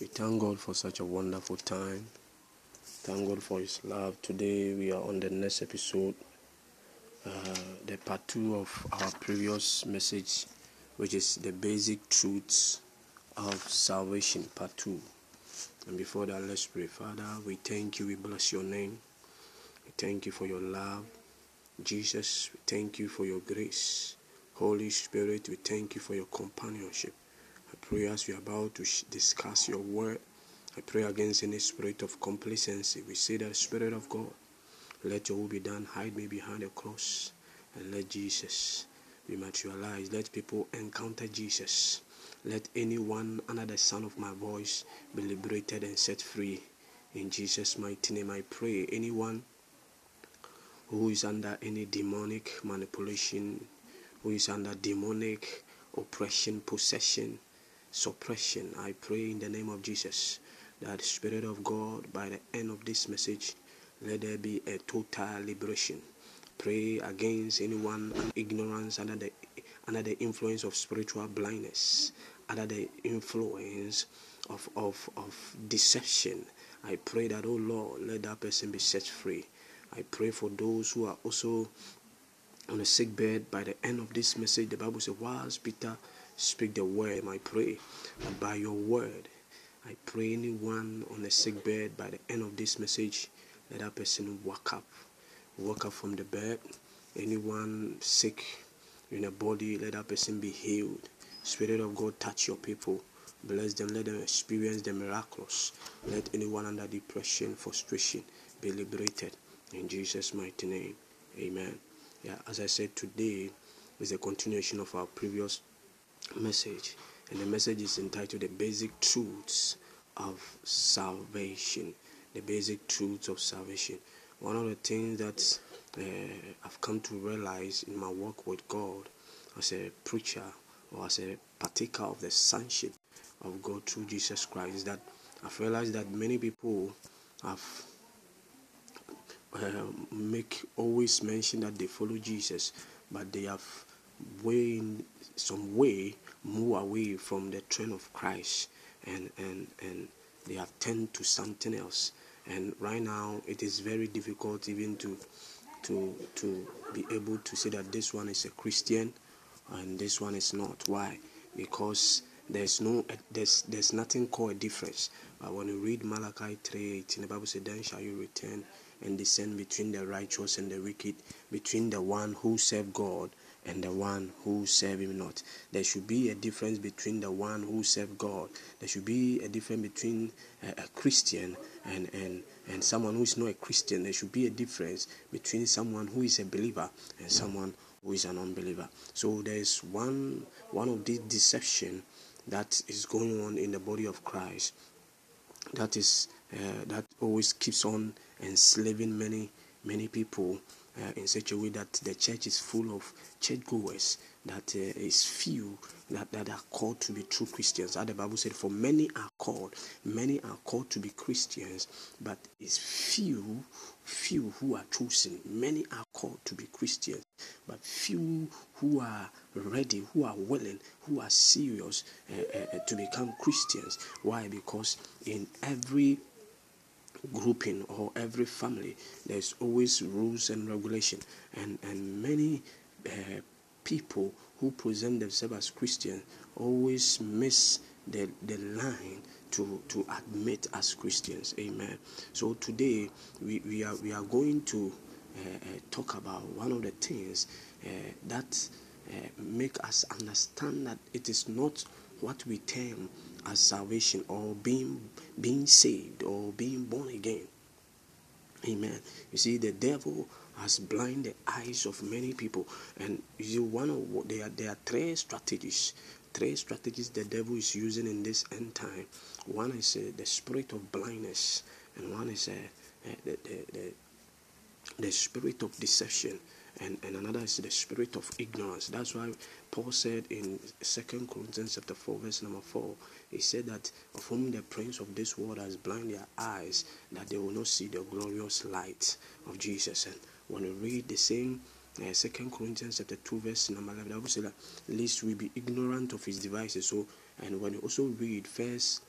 We thank God for such a wonderful time. Thank God for His love. Today we are on the next episode, uh, the part two of our previous message, which is the basic truths of salvation, part two. And before that, let's pray. Father, we thank you. We bless your name. We thank you for your love. Jesus, we thank you for your grace. Holy Spirit, we thank you for your companionship. Pray as we are about to discuss your word, I pray against any spirit of complacency. We say that Spirit of God, let your will be done. Hide me behind the cross and let Jesus be materialized. Let people encounter Jesus. Let anyone under the sound of my voice be liberated and set free. In Jesus' mighty name, I pray. Anyone who is under any demonic manipulation, who is under demonic oppression, possession, suppression. I pray in the name of Jesus that Spirit of God, by the end of this message, let there be a total liberation. Pray against anyone ignorance under the under the influence of spiritual blindness, under the influence of, of, of deception. I pray that, oh Lord, let that person be set free. I pray for those who are also on a sick bed by the end of this message. The Bible says, whilst Peter speak the word, I pray And by your word, I pray anyone on a sick bed by the end of this message, let that person wake up, wake up from the bed. Anyone sick in the body, let that person be healed. Spirit of God, touch your people. Bless them, let them experience the miracles. Let anyone under depression, frustration be liberated. In Jesus' mighty name, amen. Yeah, as I said, today is a continuation of our previous message, and the message is entitled The Basic Truths of Salvation. The Basic Truths of Salvation. One of the things that uh, I've come to realize in my work with God as a preacher or as a partaker of the sonship of God through Jesus Christ is that I've realized that many people have uh, make always mention that they follow Jesus, but they have way some way move away from the train of Christ and and and they have turned to something else. And right now it is very difficult even to to to be able to say that this one is a Christian and this one is not. Why? Because there's no there's there's nothing called a difference. But when you read Malachi 3:18, the Bible says, Then shall you return and descend between the righteous and the wicked, between the one who serve God and the one who serve him not. There should be a difference between the one who serve God. There should be a difference between a, a Christian and, and, and someone who is not a Christian. There should be a difference between someone who is a believer and someone who is an unbeliever. So there is one one of these deception that is going on in the body of Christ. That is uh, that always keeps on enslaving many many people uh, in such a way that the church is full of churchgoers that uh, is few that, that are called to be true Christians. As the Bible said, for many are called, many are called to be Christians, but it's few, few who are chosen. Many are called to be Christians, but few who are ready, who are willing, who are serious uh, uh, to become Christians. Why? Because in every grouping or every family there's always rules and regulation. And and many uh, people who present themselves as christians always miss the the line to to admit as christians. Amen. So today we, we are we are going to uh, uh, talk about one of the things uh, that uh, make us understand that it is not what we term as salvation or being being saved or being born again. Amen. You see, the devil has blinded the eyes of many people, and you one of what there are there are three strategies. Three strategies the devil is using in this end time. One is uh, the spirit of blindness, and one is uh, uh, the, the, the the spirit of deception and, and another is the spirit of ignorance. That's why Paul said in Second Corinthians chapter 4, verse number 4, he said that of whom the prince of this world has blinded their eyes, that they will not see the glorious light of Jesus. And when we read the same uh, Second Corinthians chapter 2, verse number 11, I will say that lest we be ignorant of his devices. So, and when you also read First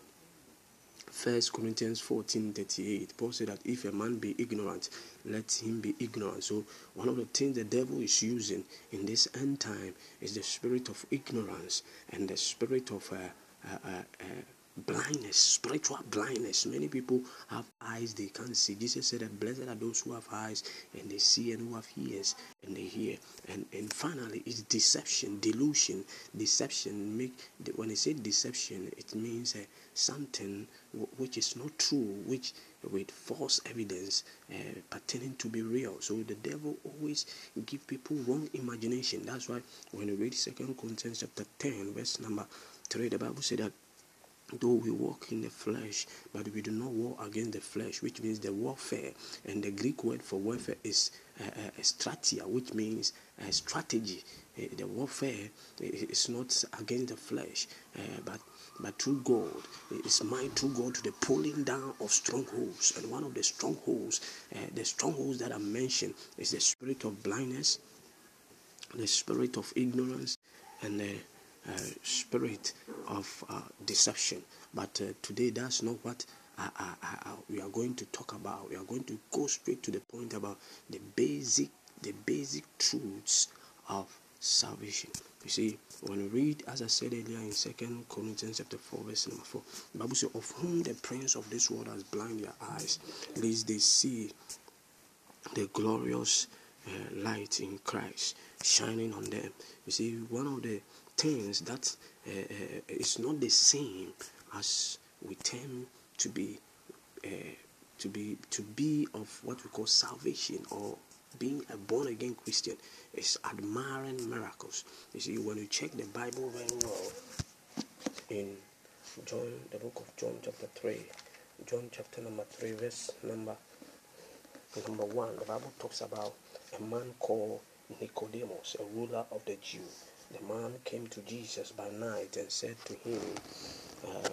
First Corinthians 14 38. Paul said that if a man be ignorant, let him be ignorant. So, one of the things the devil is using in this end time is the spirit of ignorance and the spirit of uh blindness, spiritual blindness. Many people have eyes they can't see. Jesus said that blessed are those who have eyes and they see and who have ears and they hear. And and finally, it's deception, delusion, deception. Make when I say deception, it means uh, something which is not true, which with false evidence uh, pertaining to be real. So the devil always give people wrong imagination. That's why when you read Second Corinthians chapter ten, verse number three, the Bible said that though we walk in the flesh, but we do not war against the flesh, which means the warfare. And the Greek word for warfare is uh, uh, strategia, which means uh, strategy. Uh, the warfare is not against the flesh, uh, but but through God. It's my through God to the pulling down of strongholds. And one of the strongholds, uh, the strongholds that I mentioned, is the spirit of blindness, the spirit of ignorance, and the uh, spirit of uh, deception. But uh, today, that's not what we are going to talk about. We are going to go straight to the point about the basic, the basic truths of salvation. You see, when we read, as I said earlier in Second Corinthians chapter 4, verse number 4, the Bible says, Of whom the prince of this world has blinded their eyes, lest they see the glorious uh, light in Christ shining on them. You see, one of the things that uh, is not the same as we tend to be uh, to be to be of what we call salvation or being a born again Christian is admiring miracles. You see, when you check the Bible very well, in John, the book of John, chapter 3, John chapter number 3, verse number number 1, the Bible talks about a man called Nicodemus, a ruler of the Jews the man came to Jesus by night and said to him, uh,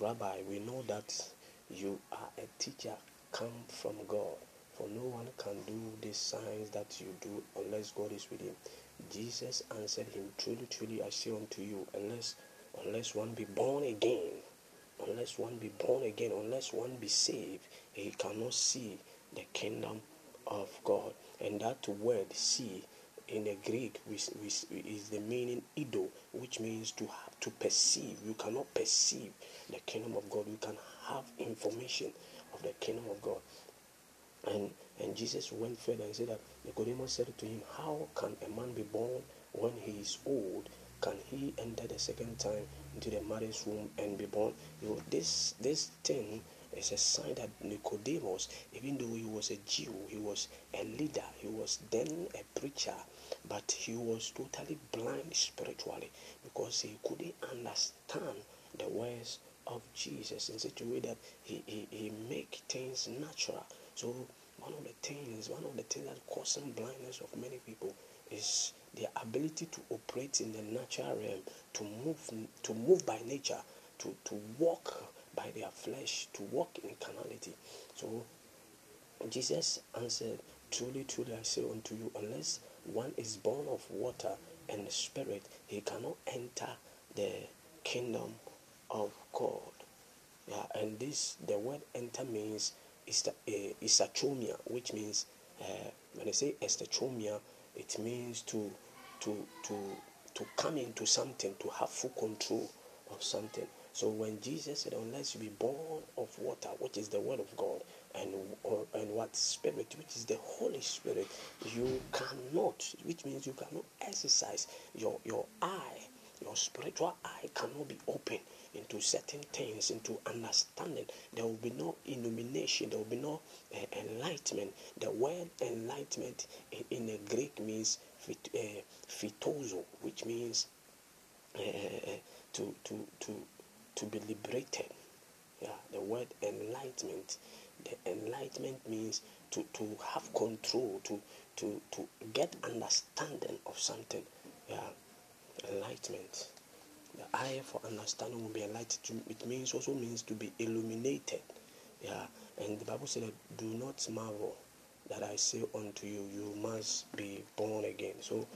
Rabbi, we know that you are a teacher come from God, for no one can do the signs that you do unless God is with him. Jesus answered him, Truly, truly, I say unto you, unless unless one be born again, unless one be born again, unless one be saved, he cannot see the kingdom of God. And that word see in the Greek which, is the meaning ido, which means to have to perceive. You cannot perceive the kingdom of God. You can have information of the kingdom of God. And and Jesus went further and said that Nicodemus said to him, How can a man be born when he is old? Can he enter the second time into the mother's womb and be born? You know, this this thing is a sign that Nicodemus, even though he was a Jew, he was a leader, he was then a preacher, but he was totally blind spiritually because he couldn't understand the words of Jesus in such a way that he, he, he make things natural. So one of the things, one of the things that causes blindness of many people is their ability to operate in the natural realm, to move to move by nature, to, to walk by their flesh, to walk in carnality. So Jesus answered, Truly, truly I say unto you, unless one is born of water and spirit, he cannot enter the kingdom of God. Yeah, and this the word enter means is the isachomia, which means uh, when I say estachomia, it means to to to to come into something, to have full control of something. So when Jesus said, "Unless you be born of water, which is the word of God, and or, and what spirit, which is the Holy Spirit, you cannot, which means you cannot exercise your your eye, your spiritual eye cannot be open into certain things, into understanding. There will be no illumination. There will be no uh, enlightenment. The word enlightenment in, in the Greek means fit, uh, which means uh, to to to to be liberated. Yeah, the word enlightenment enlightenment means to, to have control, to, to, to get understanding of something. Yeah, enlightenment. The eye for understanding will be enlightened. It means also means to be illuminated. Yeah, and the Bible said do not marvel that I say unto you, you must be born again. So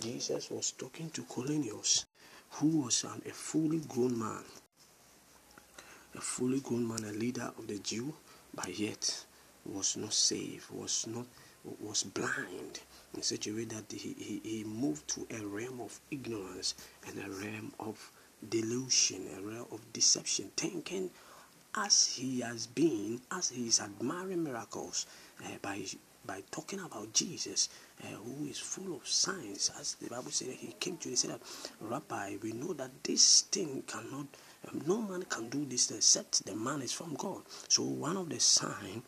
Jesus was talking to Cornelius, who was an, a fully grown man. a fully grown man, a leader of the Jew, but yet was not saved, was not was blind in such a way that he, he, he moved to a realm of ignorance and a realm of delusion, a realm of deception, thinking as he has been, as he is admiring miracles uh, by by talking about Jesus, uh, who is full of signs, as the Bible said, he came to, he said that, Rabbi, we know that this thing cannot, no man can do this except the man is from God. So one of the signs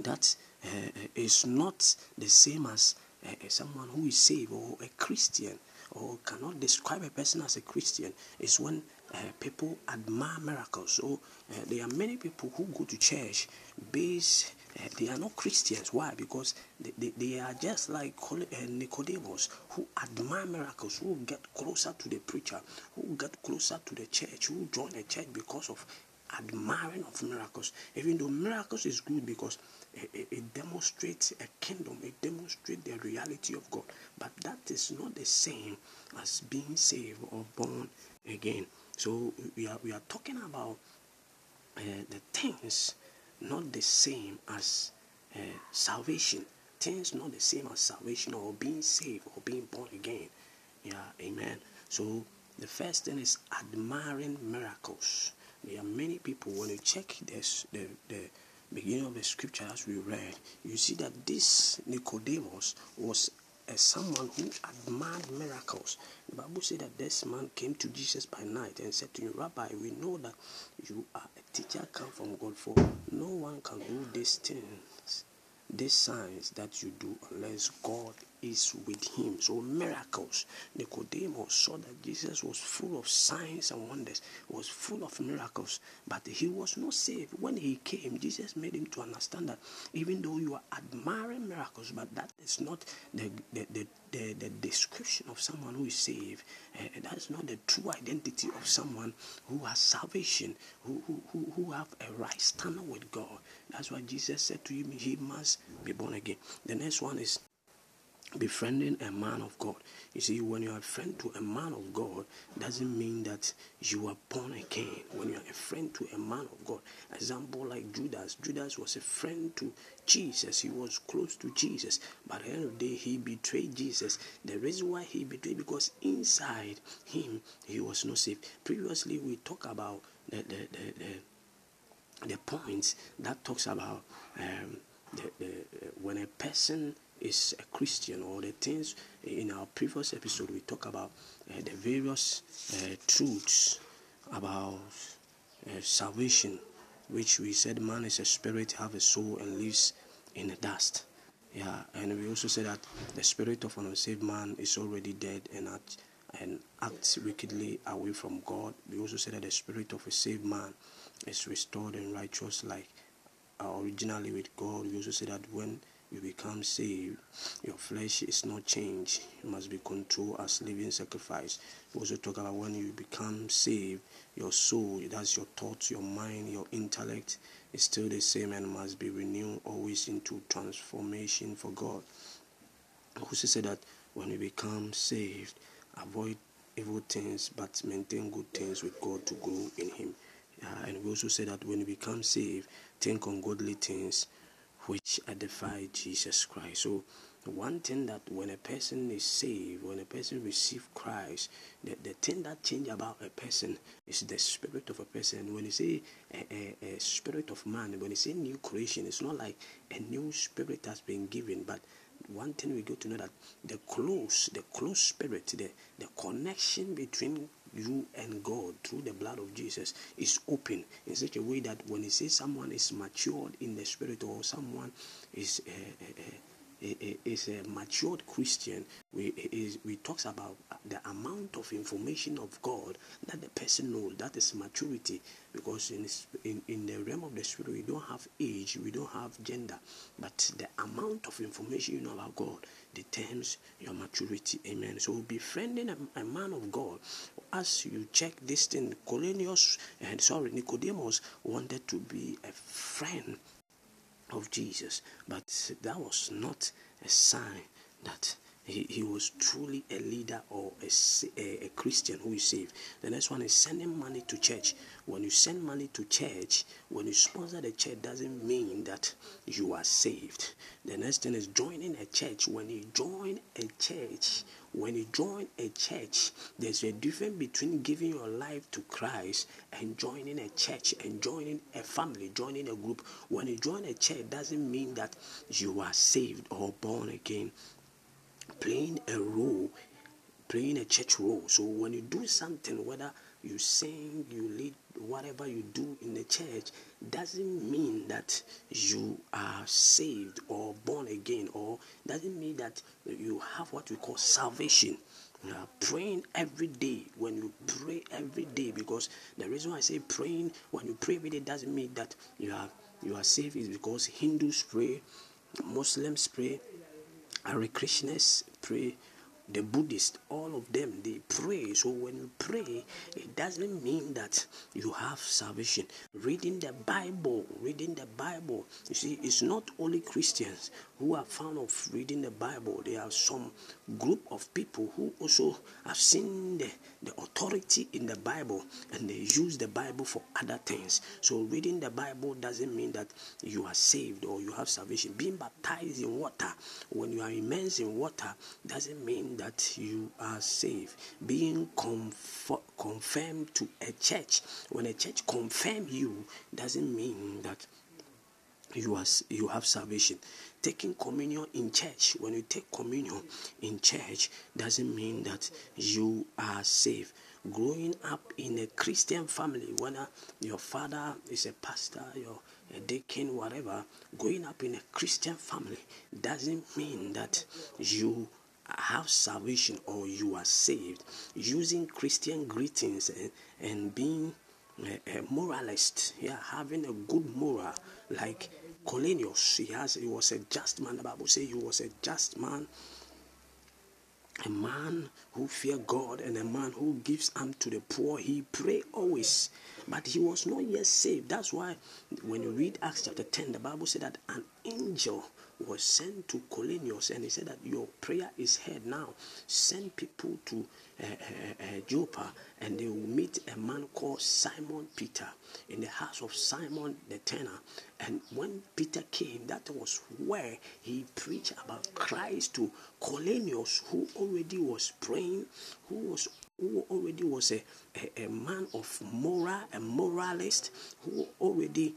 that uh, is not the same as uh, someone who is saved or a Christian or cannot describe a person as a Christian is when uh, people admire miracles. So uh, there are many people who go to church based. Uh, they are not Christians. Why? Because they, they, they are just like uh, Nicodemus, who admire miracles, who get closer to the preacher, who get closer to the church, who join the church because of admiring of miracles. Even though miracles is good because it, it, demonstrates a kingdom, it demonstrates the reality of God. But that is not the same as being saved or born again. So we are we are talking about uh, the things not the same as uh, salvation. Things not the same as salvation or being saved or being born again. Yeah, amen. So the first thing is admiring miracles. There are many people when you check this the the beginning of the scripture as we read, you see that this Nicodemus was as someone who admired miracles. The Bible said that this man came to Jesus by night and said to him, Rabbi, we know that you are a teacher come from God, for no one can do these things, these signs that you do unless God is with him. So miracles. Nicodemus saw that Jesus was full of signs and wonders, was full of miracles, but he was not saved. When he came, Jesus made him to understand that even though you are admiring miracles, but that is not the the, the, the, the description of someone who is saved. Uh, that is not the true identity of someone who has salvation, who, who, who, who have a right standing with God. That's why Jesus said to him, he must be born again. The next one is befriending a man of God. You see, when you are a friend to a man of God, doesn't mean that you are born again. When you are a friend to a man of God, example like Judas. Judas was a friend to Jesus. He was close to Jesus, but at the end of the day, he betrayed Jesus. The reason why he betrayed because inside him he was not saved. Previously, we talked about the the the, the, the points that talks about um, the, the, when a person is a Christian or the things in our previous episode we talk about uh, the various uh, truths about uh, salvation which we said man is a spirit have a soul and lives in the dust. Yeah and we also said that the spirit of an unsaved man is already dead and act, and acts wickedly away from God. We also said that the spirit of a saved man is restored and righteous like uh, originally with God. We also said that when you become saved, your flesh is not changed. You must be controlled as living sacrifice. We also talk about when you become saved, your soul, that's your thoughts, your mind, your intellect is still the same and must be renewed always into transformation for God. Also said that when we become saved, avoid evil things but maintain good things with God to grow in Him. Uh, and we also said that when we become saved, think on godly things which edify Jesus Christ. So, one thing that when a person is saved, when a person receives Christ, the, the thing that change about a person is the spirit of a person. When you say a, a, a spirit of man, when you say new creation, it's not like a new spirit has been given, but one thing we get to know that the close, the close spirit, the, the connection between you and God through the blood of Jesus is open in such a way that when he says someone is matured in the spirit or someone is uh, uh, uh, is a matured Christian, we is, we talks about the amount of information of God that the person knows. That is maturity, because in, in in the realm of the spirit, we don't have age, we don't have gender, but the amount of information you know about God determines your maturity. Amen. So befriending a, a man of God, as you check this thing, Cornelius and sorry, Nicodemus wanted to be a friend of Jesus, but that was not a sign that he, he was truly a leader or a, a, a Christian who is saved. The next one is sending money to church. When you send money to church, when you sponsor the church, doesn't mean that you are saved. The next thing is joining a church. When you join a church, when you join a church, there's a difference between giving your life to Christ and joining a church and joining a family, joining a group. When you join a church, doesn't mean that you are saved or born again playing a role, playing a church role. So when you do something, whether you sing, you lead, whatever you do in the church, doesn't mean that you are saved or born again, or doesn't mean that you have what we call salvation. Uh, praying every day when you pray every day because the reason I say praying when you pray every day doesn't mean that you are you are saved is because Hindus pray, Muslims pray, Hare Krishnas pray, the Buddhists, all of them, they pray. So when you pray, it doesn't mean that you have salvation. Reading the Bible, reading the Bible, you see, it's not only Christians who are fond of reading the Bible. There are some group of people who also have seen the, the authority in the Bible and they use the Bible for other things. So reading the Bible doesn't mean that you are saved or you have salvation. Being baptized in water, when you are immersed in water, doesn't mean that you are saved. Being conf- confirmed to a church, when a church confirms you, doesn't mean that you are you have salvation. Taking communion in church when you take communion in church doesn't mean that you are saved. Growing up in a christian family whether your father is a pastor your a deacon whatever growing up in a christian family doesn't mean that you have salvation or you are saved. Using christian greetings and, and being a, a moralist yeah having a good moral like Cornelius, he has he was a just man. The Bible says he was a just man, a man who feared God and a man who gives alms to the poor. He pray always, but he was not yet saved. That's why when you read Acts chapter 10, the Bible said that an angel was sent to Cornelius and he said that your prayer is heard now. Send people to uh, uh, uh, Joppa and they will meet a man called Simon Peter in the house of Simon the tanner. And when Peter came, that was where he preached about Christ to Cornelius, who already was praying, who was who already was a, a, a man of moral, a moralist, who already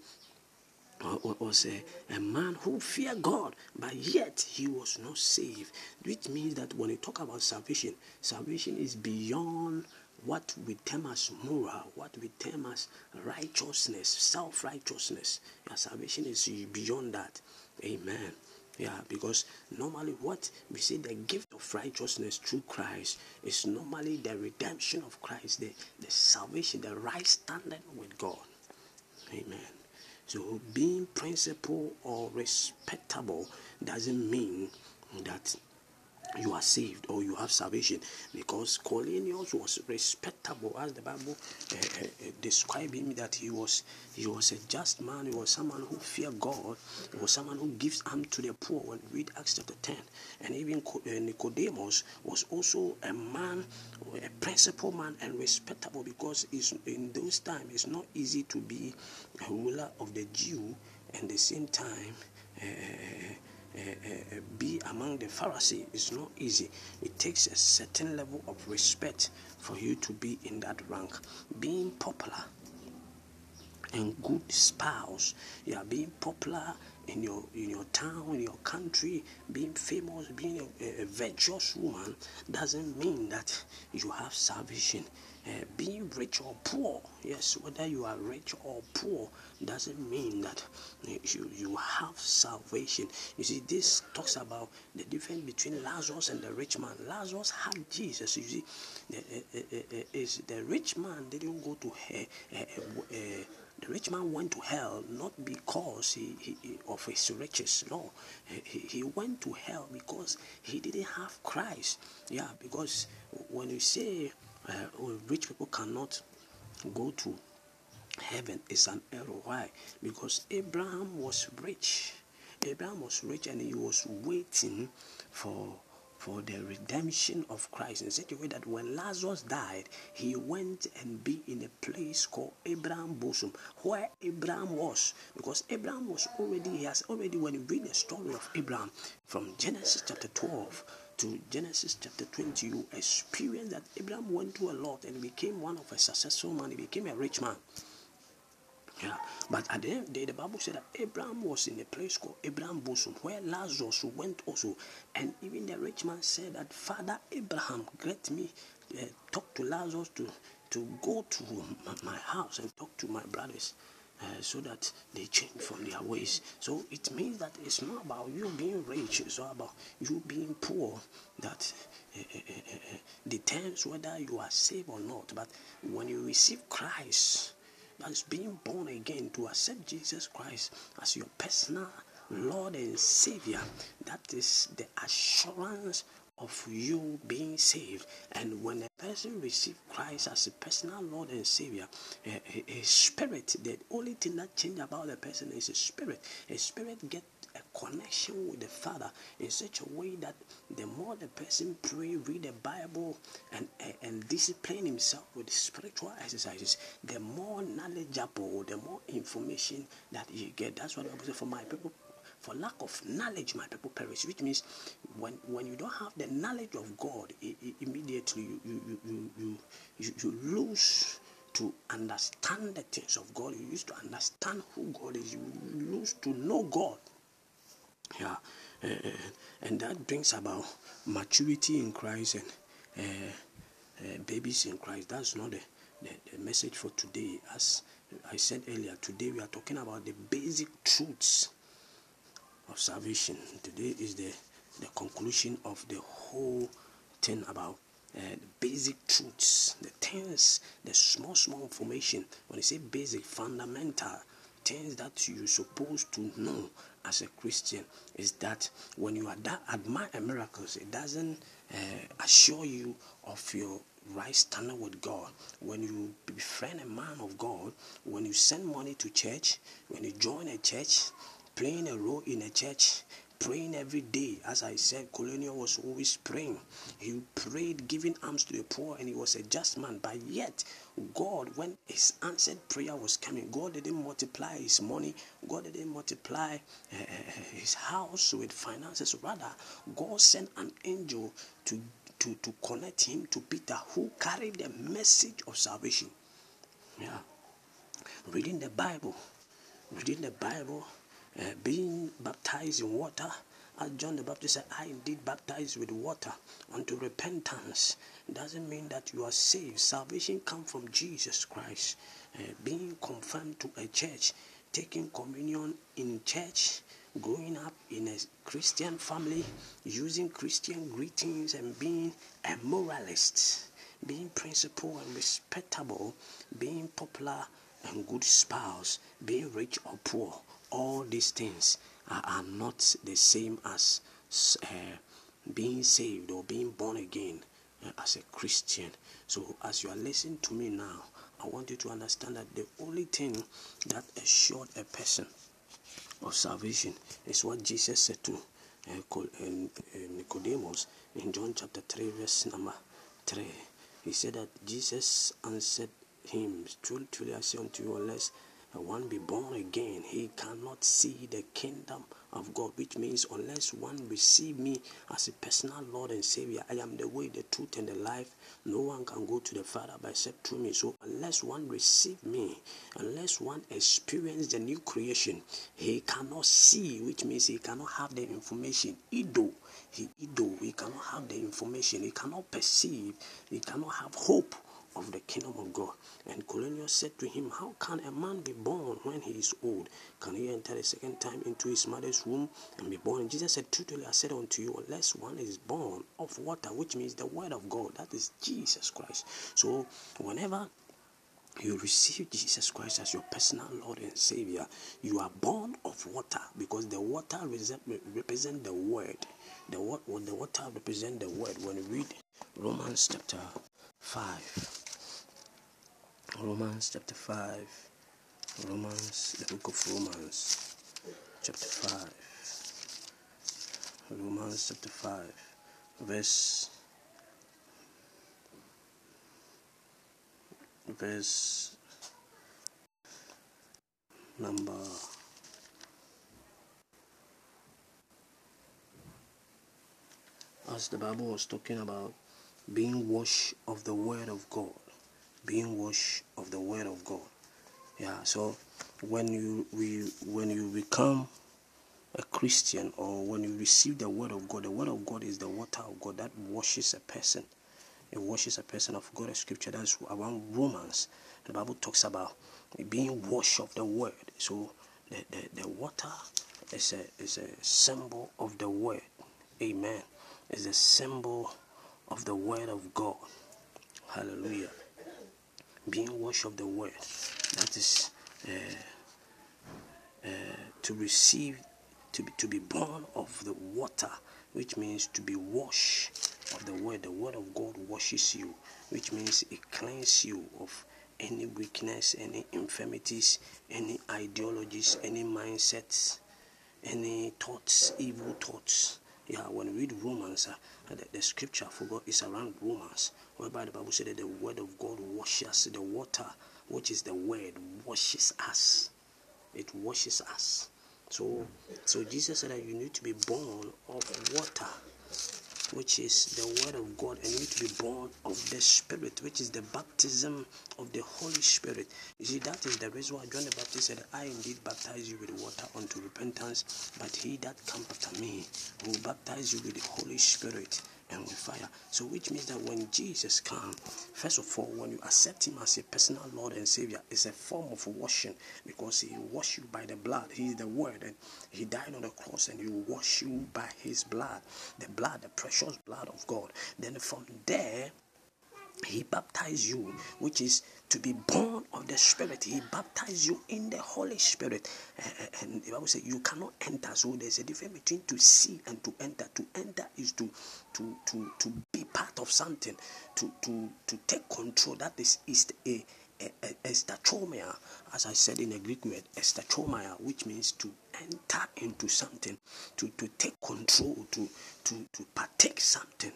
uh, was a, a man who feared God, but yet he was not saved. Which means that when you talk about salvation, salvation is beyond what we term as moral, what we term as righteousness, self righteousness. Yeah, salvation is beyond that. Amen. Yeah, because normally what we say the gift of righteousness through Christ is normally the redemption of Christ, the, the salvation, the right standing with God. Amen. So being principled or respectable doesn't mean that you are saved or you have salvation because Cornelius was respectable as the Bible uh, uh, described him that he was he was a just man he was someone who feared God he was someone who gives alms to the poor. When we read Acts chapter 10 and even Nicodemus was also a man a principal man and respectable because in those times it's not easy to be a ruler of the Jew and the same time uh, uh, be among the Pharisees is not easy. It takes a certain level of respect for you to be in that rank. Being popular and good spouse, you are being popular in your in your town, in your country, being famous, being a, a virtuous woman doesn't mean that you have salvation. Uh, being rich or poor, yes, whether you are rich or poor doesn't mean that eh, you, you have salvation. You see, this talks about the difference between Lazarus and the rich man. Lazarus had Jesus. You see, the, uh, uh, is the rich man didn't go to hell. the rich man went to hell not because he, he of his riches. No, he, he went to hell because he didn't have Christ. Yeah, because when you say uh, rich people cannot go to heaven is an error. Why? Because Abraham was rich. Abraham was rich and he was waiting for for the redemption of Christ in such a way that when Lazarus died, he went and be in a place called Abraham bosom, where Abraham was, because Abraham was already he has already when you read the story of Abraham from Genesis chapter 12 to Genesis chapter 20, you experience that Abraham went through a lot and became one of a successful man. He became a rich man. Yeah. But at the end of the day, the Bible said that Abraham was in a place called Abraham bosom, where Lazarus went also. And even the rich man said that, Father Abraham, let me uh, talk to Lazarus to, to go to my house and talk to my brothers. Uh, so that they change from their ways. So it means that it's not about you being rich, it's all about you being poor that uh, uh, determines whether you are saved or not. But when you receive Christ, that's being born again to accept Jesus Christ as your personal Lord and Savior. That is the assurance of you being saved. And when a person receives Christ as a personal Lord and Savior, a, a, a spirit, the only thing that changes about a person is a spirit. A spirit get connection with the Father in such a way that the more the person pray, read the Bible, and and discipline himself with spiritual exercises, the more knowledgeable, the more information that you get. That's what I would say for my people. For lack of knowledge, my people perish. Which means, when when you don't have the knowledge of God, it, it, immediately you you, you you you you lose to understand the things of God. You used to understand who God is. You lose to know God. Yeah, uh, and that brings about maturity in Christ and babies in Christ. That's not the, the, the, message for today. As I said earlier, today we are talking about the basic truths of salvation. Today is the, the conclusion of the whole thing about uh, the basic truths, the things, the small, small information. When I say basic, fundamental things that you're supposed to know as a Christian is that when you admire miracles, it doesn't uh, assure you of your right standing with God. When you befriend a man of God, when you send money to church, when you join a church, playing a role in a church, praying every day. As I said, Colonial was always praying. He prayed, giving alms to the poor, and he was a just man. But yet, God, when his answered prayer was coming, God didn't multiply his money, God didn't multiply uh, his house with finances. Rather, God sent an angel to, to, to connect him to Peter, who carried the message of salvation. Yeah. Reading the Bible, reading the Bible uh, being baptized in water. As John the Baptist said, I indeed baptize with water unto repentance. Doesn't mean that you are saved. Salvation comes from Jesus Christ. Uh, being confirmed to a church, taking communion in church, growing up in a Christian family, using Christian greetings, and being a moralist, being principled and respectable, being popular and good spouse, being rich or poor, all these things are, are not the same as uh, being saved or being born again uh, as a Christian. So, as you are listening to me now, I want you to understand that the only thing that assured a person of salvation is what Jesus said to uh, Nicodemus in John chapter 3, verse number 3. He said that Jesus answered him, Truly, truly, I say unto you, unless one be born again, he cannot see the kingdom of God, which means unless one receive me as a personal Lord and Savior, I am the way, the truth, and the life. No one can go to the Father but except through me. So unless one receive me, unless one experience the new creation, he cannot see, which means he cannot have the information. Ido, he ido, he cannot have the information, he cannot perceive, he cannot have hope of the kingdom of God. And Cornelius said to him, How can a man be born when he is old? Can he enter a second time into his mother's womb and be born? And Jesus said, Truly I said unto you, unless one is born of water, which means the word of God, that is Jesus Christ. So whenever you receive Jesus Christ as your personal Lord and Savior, you are born of water because the water represent the word. The, the water represent the word. When you read Romans chapter 5, Romans chapter 5. Romans, the book of Romans, chapter 5. Romans chapter 5, verse verse number as the Bible was talking about being washed of the word of God. Being washed of the word of God. Yeah, so when you we when you become a Christian or when you receive the word of God, the word of God is the water of God that washes a person. It washes a person of God. A scripture that's around Romans. The Bible talks about being washed of the word. So the, the, the water is a is a symbol of the word. Amen. Is a symbol of the word of God. Hallelujah. Being washed of the word. That is uh, uh, to receive, to be, to be born of the water, which means to be washed of the word. The word of God washes you, which means it cleanses you of any weakness, any infirmities, any ideologies, any mindsets, any thoughts, evil thoughts. Yeah, when we read Romans, uh, the, the, scripture for God is around Romans, whereby the Bible said that the word of God washes the water, which is the word, washes us. It washes us. So, so Jesus said that you need to be born of water which is the word of God, and you need to be born of the Spirit, which is the baptism of the Holy Spirit. You see, that is the reason why John the Baptist said, I indeed baptize you with water unto repentance, but he that come after me will baptize you with the Holy Spirit and with fire. So, which means that when Jesus comes, first of all, when you accept Him as a personal Lord and Savior, it's a form of washing because He washed you by the blood. He is the Word, and He died on the cross, and He will wash you by His blood, the blood, the precious blood of God. Then from there, he baptized you, which is to be born of the Spirit. He baptized you in the Holy Spirit. Uh, and the Bible says you cannot enter. So there's a difference between to see and to enter. To enter is to to to to be part of something, to to to take control. That is is a estachomia, as I said in the Greek word, estachomia, which means to enter into something, to, to take control, to, to, to partake something.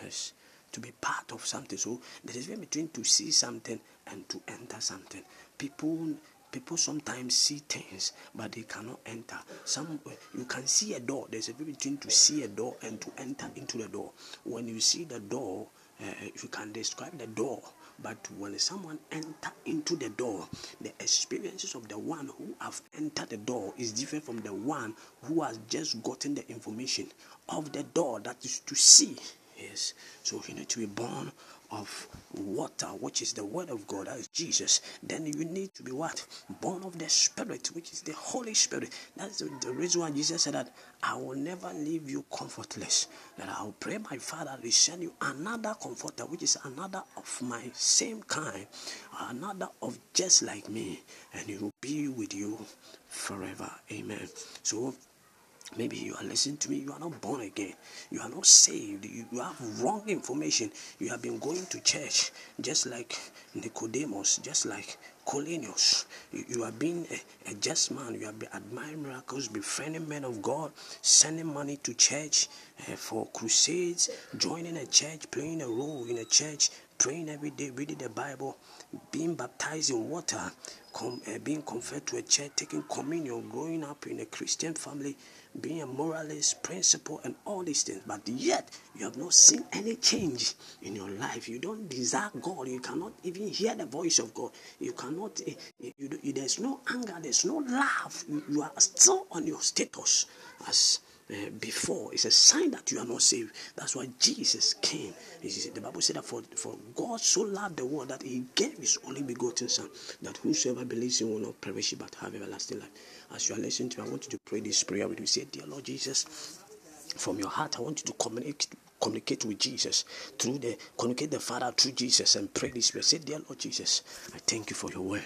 Yes to be part of something. So there is a between to see something and to enter something. People people sometimes see things but they cannot enter some you can see a door there's a difference between to see a door and to enter into the door when you see the door uh, you can describe the door but when someone enter into the door the experiences of the one who have entered the door is different from the one who has just gotten the information of the door that is to see Yes. So you need to be born of water, which is the word of God, that is Jesus. Then you need to be what? Born of the Spirit, which is the Holy Spirit. That's the, the reason why Jesus said that I will never leave you comfortless. That I will pray my Father to send you another comforter, which is another of my same kind, another of just like me, and he will be with you forever. Amen. So Maybe you are listening to me, you are not born again, you are not saved, you, you have wrong information. You have been going to church just like Nicodemus, just like Cornelius. You, you have been a, a just man, you have been admiring miracles, befriending men of God, sending money to church uh, for crusades, joining a church, playing a role in a church, praying every day, reading the Bible, being baptized in water, com- uh, being converted to a church, taking communion, growing up in a Christian family being a moralist, principle, and all these things, but yet you have not seen any change in your life. You don't desire God. You cannot even hear the voice of God. You cannot, you, you, you, there's no anger, there's no love. You, you are still on your status as uh, before. It's a sign that you are not saved. That's why Jesus came. The Bible said that for, for God so loved the world that he gave his only begotten Son, that whosoever believes in will not perish but have everlasting life. As you are listening to me, I want you to pray this prayer with me. Say, Dear Lord Jesus, from your heart, I want you to communicate communicate with Jesus through the communicate the Father through Jesus and pray this prayer. Say, Dear Lord Jesus, I thank you for your word.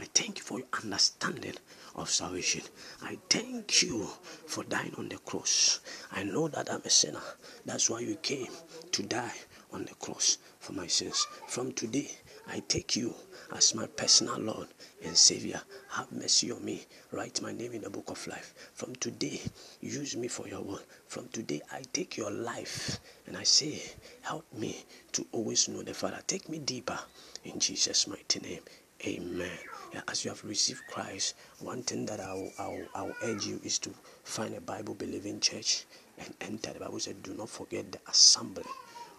I thank you for your understanding of salvation. I thank you for dying on the cross. I know that I'm a sinner. That's why you came to die on the cross for my sins. From today, I take you as my personal Lord and Savior. Have mercy on me. Write my name in the book of life. From today, use me for your word. From today, I take your life and I say, Help me to always know the Father. Take me deeper in Jesus' mighty name. Amen. As you have received Christ, one thing that I'll, I'll, I'll urge you is to find a Bible believing church and enter. The Bible said, Do not forget the assembly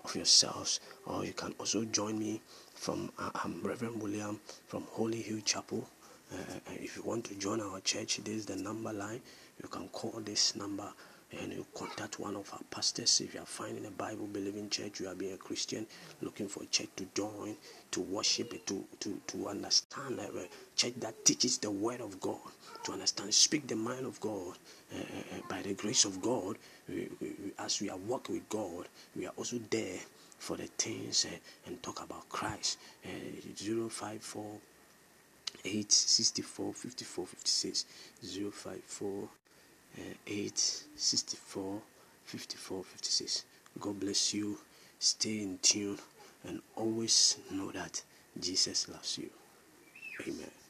of yourselves. Or you can also join me from uh, um, Reverend William from Holy Hill Chapel. Uh, uh, if you want to join our church, this is the number line. You can call this number and you contact one of our pastors if you are finding a Bible believing church, you are being a Christian, looking for a church to join, to worship, to to to understand a church that teaches the word of God, to understand, speak the mind of God. Uh, uh, uh, by the grace of God, we, we, as we are working with God, we are also there for the things uh, and talk about Christ. Uh, 054 864 54 56 054 uh, 8 64 54 56. God bless you. Stay in tune and always know that Jesus loves you. Amen.